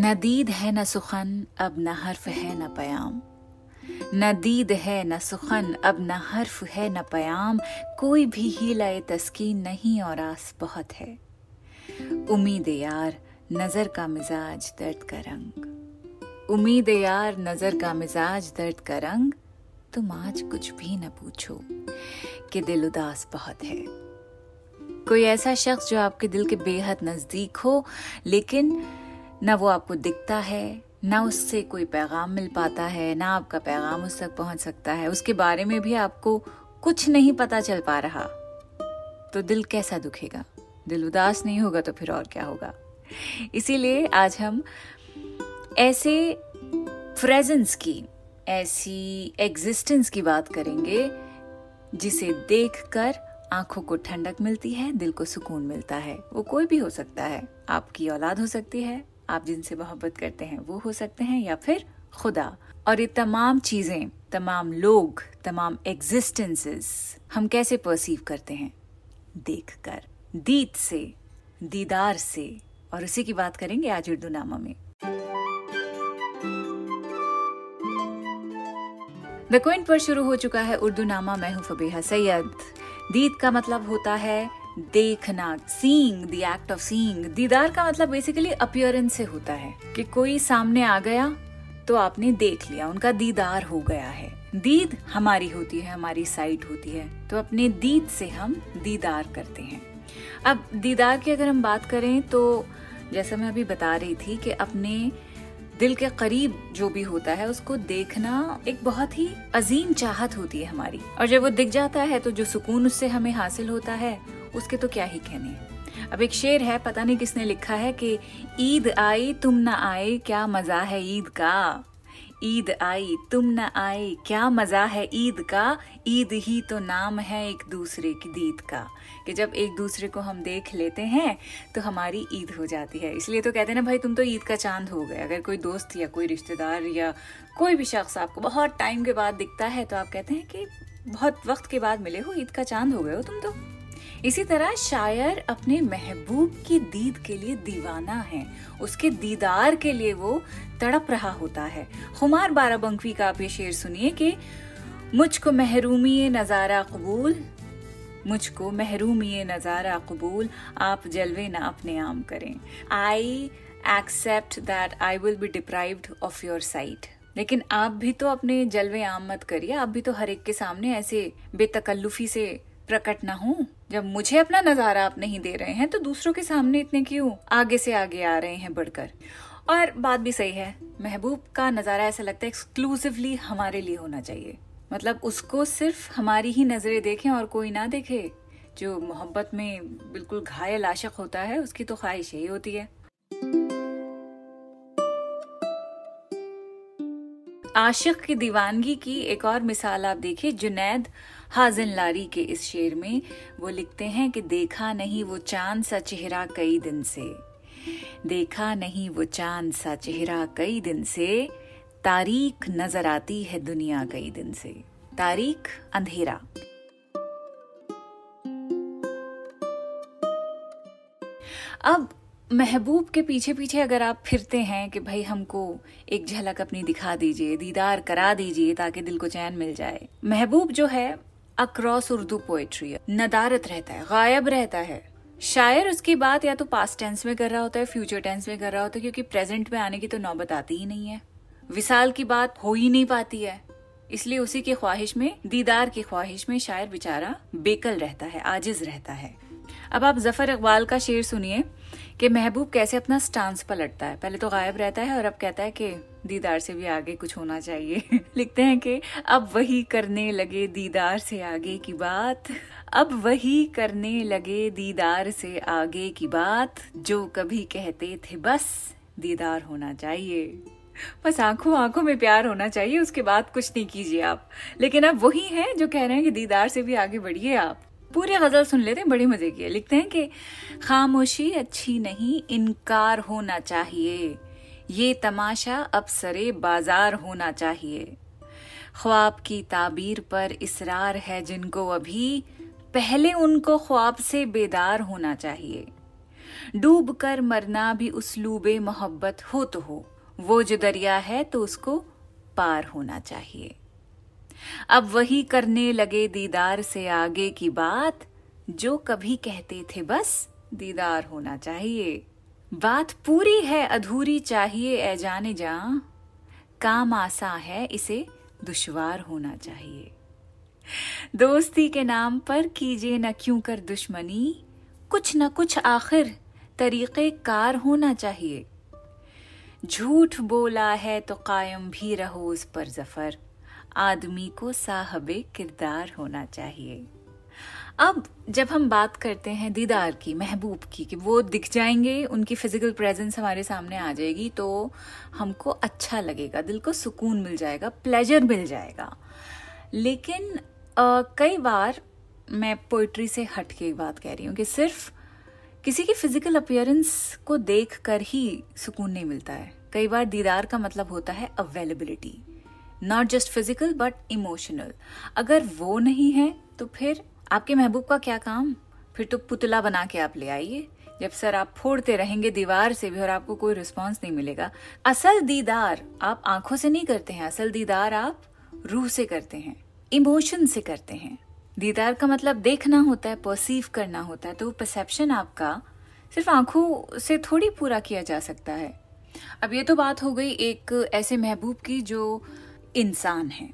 न दीद है न सुखन, अब न हर्फ है न पयाम। न दीद है न सुखन, अब न हर्फ है न पयाम। कोई भी हीला तस्कीन नहीं और आस बहुत है। उम्मीद यार, नज़र का मिजाज दर्द का रंग। उम्मीद यार, नज़र का मिजाज दर्द का रंग। तुम आज कुछ भी न पूछो कि दिल उदास बहुत है। कोई ऐसा शख्स जो आपके दिल के बेहद नज़दीक हो, लेकिन न वो आपको दिखता है, ना उससे कोई पैगाम मिल पाता है, ना आपका पैगाम उस तक पहुँच सकता है। उसके बारे में भी आपको कुछ नहीं पता चल पा रहा। तो दिल कैसा दुखेगा? दिल उदास नहीं होगा तो फिर और क्या होगा? इसीलिए आज हम ऐसे प्रेजेंस की, ऐसी एग्जिस्टेंस की बात करेंगे, जिसे देखकर आँखों को ठंडक मिलती है, दिल को सुकून मिलता है। वो कोई भी हो सकता है। आपकी औलाद हो सकती है आप जिनसे मोहब्बत करते हैं, वो हो सकते हैं या फिर खुदा। और ये तमाम चीज़ें, तमाम लोग, तमाम एग्जिस्टेंसेस हम कैसे परसीव करते हैं? देखकर दीद से, दीदार से। और उसी की बात करेंगे आज उर्दू नामा में। द क्विंट पर शुरू हो चुका है उर्दू नामा मैं हूँ फबीहा सैयद। दीद का मतलब होता है देखना seeing the act of seeing दीदार का मतलब बेसिकली अपियरेंस से होता है कि कोई सामने आ गया तो आपने देख लिया, उनका दीदार हो गया है। दीद हमारी होती है, हमारी साइट होती है तो अपने दीद से हम दीदार करते हैं। अब दीदार की अगर हम बात करें तो जैसा मैं अभी बता रही थी कि अपने दिल के करीब जो भी होता है, उसको देखना एक बहुत ही अजीम चाहत होती है हमारी। और जब वो दिख जाता है तो जो सुकून उससे हमें हासिल होता है उसके तो क्या ही कहने। अब एक शेर है, पता नहीं किसने लिखा है कि, ईद आई, तुम न आए, क्या मज़ा है ईद का? ईद आई, तुम न आए, क्या मज़ा है ईद का? ईद ही तो नाम है एक दूसरे की दीद का। कि जब एक दूसरे को हम देख लेते हैं तो हमारी ईद हो जाती है। इसलिए तो कहते हैं ना, भाई, तुम तो ईद का चाँद हो गए। अगर कोई दोस्त या कोई रिश्तेदार या कोई भी शख्स आपको बहुत टाइम के बाद दिखता है तो आप कहते हैं कि, बहुत वक्त के बाद मिले हो, ईद का चाँद हो गए हो तुम तो। इसी तरह शायर अपने महबूब की दीद के लिए दीवाना है। उसके दीदार के लिए वो तड़प रहा होता है। खुमार बाराबंकवी का आप ये शेर सुनिए कि, मुझको महरूमी नज़ारा कबूल, मुझको महरूमी नज़ारा कबूल, आप जलवे ना अपने आम करें। I accept that I will be deprived of your sight लेकिन आप भी तो अपने जलवे आम मत करिए, आप भी तो हर एक के सामने ऐसे बेतकल्लुफी से प्रकट ना हूँ। जब मुझे अपना नज़ारा आप नहीं दे रहे हैं तो दूसरों के सामने इतने क्यों आगे से आगे आ रहे हैं बढ़कर? और बात भी सही है, महबूब का नज़ारा ऐसा लगता है एक्सक्लूसिवली हमारे लिए होना चाहिए। मतलब उसको सिर्फ़ हमारी ही नज़रें देखें और कोई ना देखे। जो मोहब्बत में बिल्कुल घायल आशक होता है, उसकी तो ख्वाहिश यही होती है। आशिक की दीवानगी की एक और मिसाल आप देखिए, जुनैद हाजिन लारी के इस शेर में वो लिखते हैं कि देखा नहीं वो चाँद सा चेहरा कई दिन से। देखा नहीं वो चाँद सा चेहरा कई दिन से, तारीख नज़र आती है दुनिया कई दिन से। तारीख अंधेरा। अब महबूब के पीछे पीछे अगर आप फिरते हैं कि भाई हमको एक झलक अपनी दिखा दीजिए, दीदार करा दीजिए ताकि दिल को चैन मिल जाए। महबूब जो है अक्रॉस उर्दू पोएट्री नदारत रहता है, गायब रहता है। शायर उसकी बात या तो पास्ट टेंस में कर रहा होता है फ्यूचर टेंस में कर रहा होता है, क्योंकि प्रेजेंट में आने की तो नौबत आती ही नहीं है। विशाल की बात हो ही नहीं पाती है। इसलिए उसी की ख्वाहिश में, दीदार की ख्वाहिश में शायर बेचारा बेकल रहता है, आजिज रहता है। अब आप ज़फ़र इकबाल का शेर सुनिए कि महबूब कैसे अपना स्टांस पलटता है। पहले तो गायब रहता है और अब कहता है कि दीदार से भी आगे कुछ होना चाहिए। लिखते हैं कि अब वही करने लगे दीदार से आगे की बात। अब वही करने लगे दीदार से आगे की बात। जो कभी कहते थे बस दीदार होना चाहिए। बस आँखों आँखों में प्यार होना चाहिए, उसके बाद कुछ नहीं कीजिए आप। लेकिन अब वही है जो कह रहे हैं कि दीदार से भी आगे बढ़िए आप। पूरी गज़ल सुन लेते हैं, बड़ी मज़े की है। लिखते हैं कि, खामोशी अच्छी नहीं, इनकार होना चाहिए। ये तमाशा अब सरे बाज़ार होना चाहिए। ख्वाब की ताबीर पर इसरार है जिनको अभी, पहले उनको ख्वाब से बेदार होना चाहिए। डूब कर मरना भी उसलूबे मोहब्बत हो तो हो, वो जो दरिया है तो उसको पार होना चाहिए। अब वही करने लगे दीदार से आगे की बात। जो कभी कहते थे बस, दीदार होना चाहिए। बात पूरी है, अधूरी चाहिए ए जाने जा काम आसा है, इसे दुश्वार होना चाहिए। दोस्ती के नाम पर कीजिए न क्यों कर दुश्मनी। कुछ न कुछ आखिर तरीके कार होना चाहिए। झूठ बोला है तो कायम भी रहो उस पर ज़फ़र। आदमी को साहब किरदार होना चाहिए। अब जब हम बात करते हैं दीदार की महबूब की कि वो दिख जाएँगे उनकी फ़िज़िकल प्रेजेंस हमारे सामने आ जाएगी तो हमको अच्छा लगेगा दिल को सुकून मिल जाएगा प्लेजर मिल जाएगा। लेकिन आ, कई बार मैं पोइट्री से हट के एक बात कह रही हूँ कि सिर्फ़ किसी की फ़िज़िकल अपियरेंस को देख कर ही सुकून नहीं मिलता है। कई बार दीदार का मतलब होता है availability not just physical but emotional अगर वो नहीं है तो फिर आपके महबूब का क्या काम? फिर तो पुतला बना के आप ले आइए। जब सर आप फोड़ते रहेंगे दीवार से भी और आपको कोई रिस्पॉन्स नहीं मिलेगा। असल दीदार आप आँखों से नहीं करते हैं। असल दीदार आप रूह से करते हैं। इमोशन से करते हैं। दीदार का मतलब देखना होता है परसीव करना होता है। तो वो परसेप्शन आपका सिर्फ़ आँखों से थोड़ी पूरा किया जा सकता है। अब ये तो बात हो गई एक ऐसे महबूब की जो इंसान है।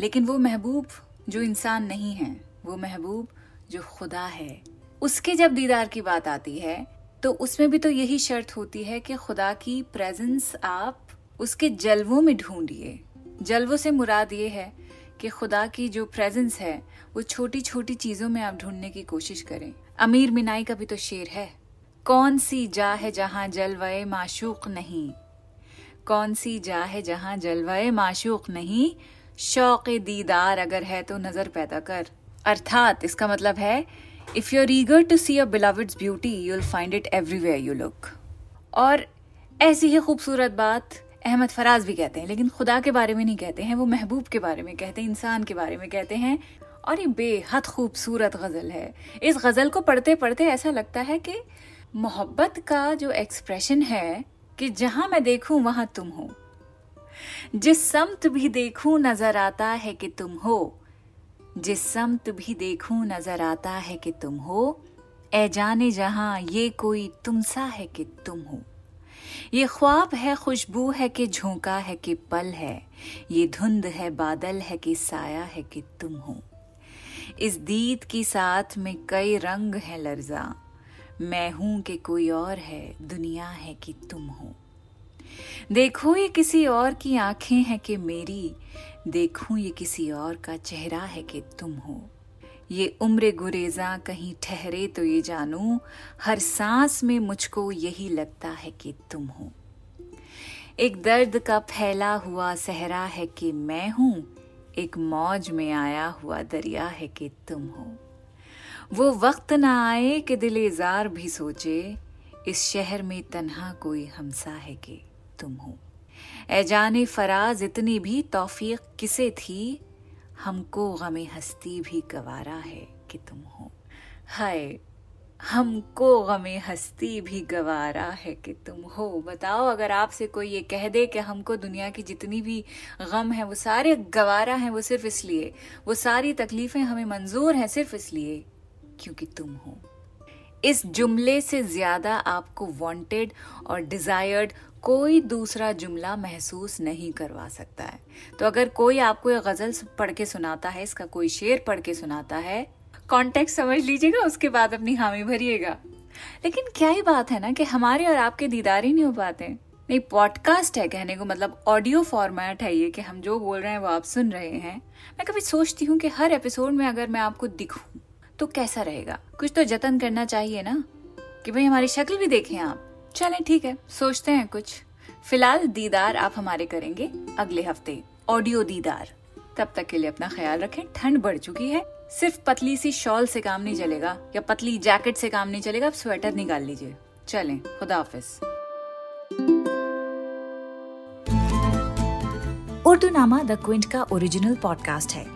लेकिन वो महबूब जो इंसान नहीं है, वो महबूब जो खुदा है, उसके जब दीदार की बात आती है तो उसमें भी तो यही शर्त होती है कि खुदा की प्रेजेंस आप उसके जलवों में ढूंढिए। जलवों से मुराद ये है कि खुदा की जो प्रेजेंस है, वो छोटी छोटी चीज़ों में आप ढूँढने की कोशिश करें। अमीर मिनाई का भी तो शेर है। कौन सी जा है जहाँ जलवाए माशूक नहीं? कौन सी जा है जहाँ जलवाए माशूक नहीं? शौक दीदार अगर है तो नज़र पैदा कर। अर्थात इसका मतलब है if you eager to see a beloved's beauty you will find it everywhere you look और ऐसी ही खूबसूरत बात अहमद फराज भी कहते हैं, लेकिन खुदा के बारे में नहीं कहते हैं, वो महबूब के बारे में कहते हैं, इंसान के बारे में कहते हैं। और ये बेहद खूबसूरत गज़ल है। इस गज़ल को पढ़ते पढ़ते ऐसा लगता है कि मोहब्बत का जो एक्सप्रेशन है कि जहाँ मैं देखूँ, वहाँ तुम हो। जिस समत भी देखूँ, नज़र आता है कि तुम हो। जिस समत भी देखूँ, नज़र आता है कि तुम हो। ए जाने जहाँ, ये कोई तुम सा है कि तुम हो। ये ख्वाब है, खुशबू है कि झोंका है कि पल है। ये धुंध है, बादल है कि साया है कि तुम हो। इस दीद की साथ में कई रंग है लर्जा। मैं हूँ कि कोई और है, दुनिया है कि तुम हो। देखो ये किसी और की आँखें हैं कि मेरी, देखूँ ये किसी और का चेहरा है कि तुम हो। ये उम्र गुरेजा कहीं ठहरे तो ये जानू, हर सांस में मुझको यही लगता है कि तुम हो। एक दर्द का फैला हुआ सहरा है कि मैं हूँ, एक मौज में आया हुआ दरिया है कि तुम हो। वो वक्त ना आए कि दिल जार भी सोचे। इस शहर में तन्हा कोई हमसा है कि तुम हो। ए जाने फराज, इतनी भी तौफीक किसे थी? हमको गमे हस्ती भी गवारा है कि तुम हो। हाय, हमको गमे हस्ती भी गवारा है कि तुम हो। बताओ, अगर आपसे कोई ये कह दे कि हमको दुनिया की जितनी भी गम है, वो सारे गवारा हैं, वो सिर्फ़ इसलिए। वो सारी तकलीफें हमें मंजूर हैं सिर्फ़ इसलिए। क्योंकि तुम हो। इस जुमले से ज़्यादा आपको वांटेड और डिजायर्ड कोई दूसरा जुमला महसूस नहीं करवा सकता है। तो अगर कोई आपको ये गज़ल पढ़ के सुनाता है, इसका कोई शेर पढ़ के सुनाता है कॉन्टेक्ट समझ लीजिएगा, उसके बाद अपनी हामी भरिएगा। लेकिन क्या ही बात है ना कि हमारे और आपके दीदार ही नहीं हो पाते। नहीं पॉडकास्ट है कहने को मतलब ऑडियो फॉर्मेट है ये कि हम जो बोल रहे हैं वो आप सुन रहे हैं। मैं कभी सोचती हूँ कि हर एपिसोड में अगर मैं आपको दिखूं तो कैसा रहेगा? कुछ तो जतन करना चाहिए ना? कि भाई हमारी शक्ल भी देखें आप। चलें, ठीक है, सोचते हैं कुछ। फ़िलहाल दीदार आप हमारे करेंगे अगले हफ़्ते। ऑडियो दीदार। तब तक के लिए अपना ख्याल रखें, ठंड बढ़ चुकी है। सिर्फ़ पतली सी शॉल से काम नहीं चलेगा, या पतली जैकेट से काम नहीं चलेगा, आप स्वेटर निकाल लीजिए। चलें, खुदा हाफिज। उर्दू नामा द क्विंट का ओरिजिनल पॉडकास्ट है।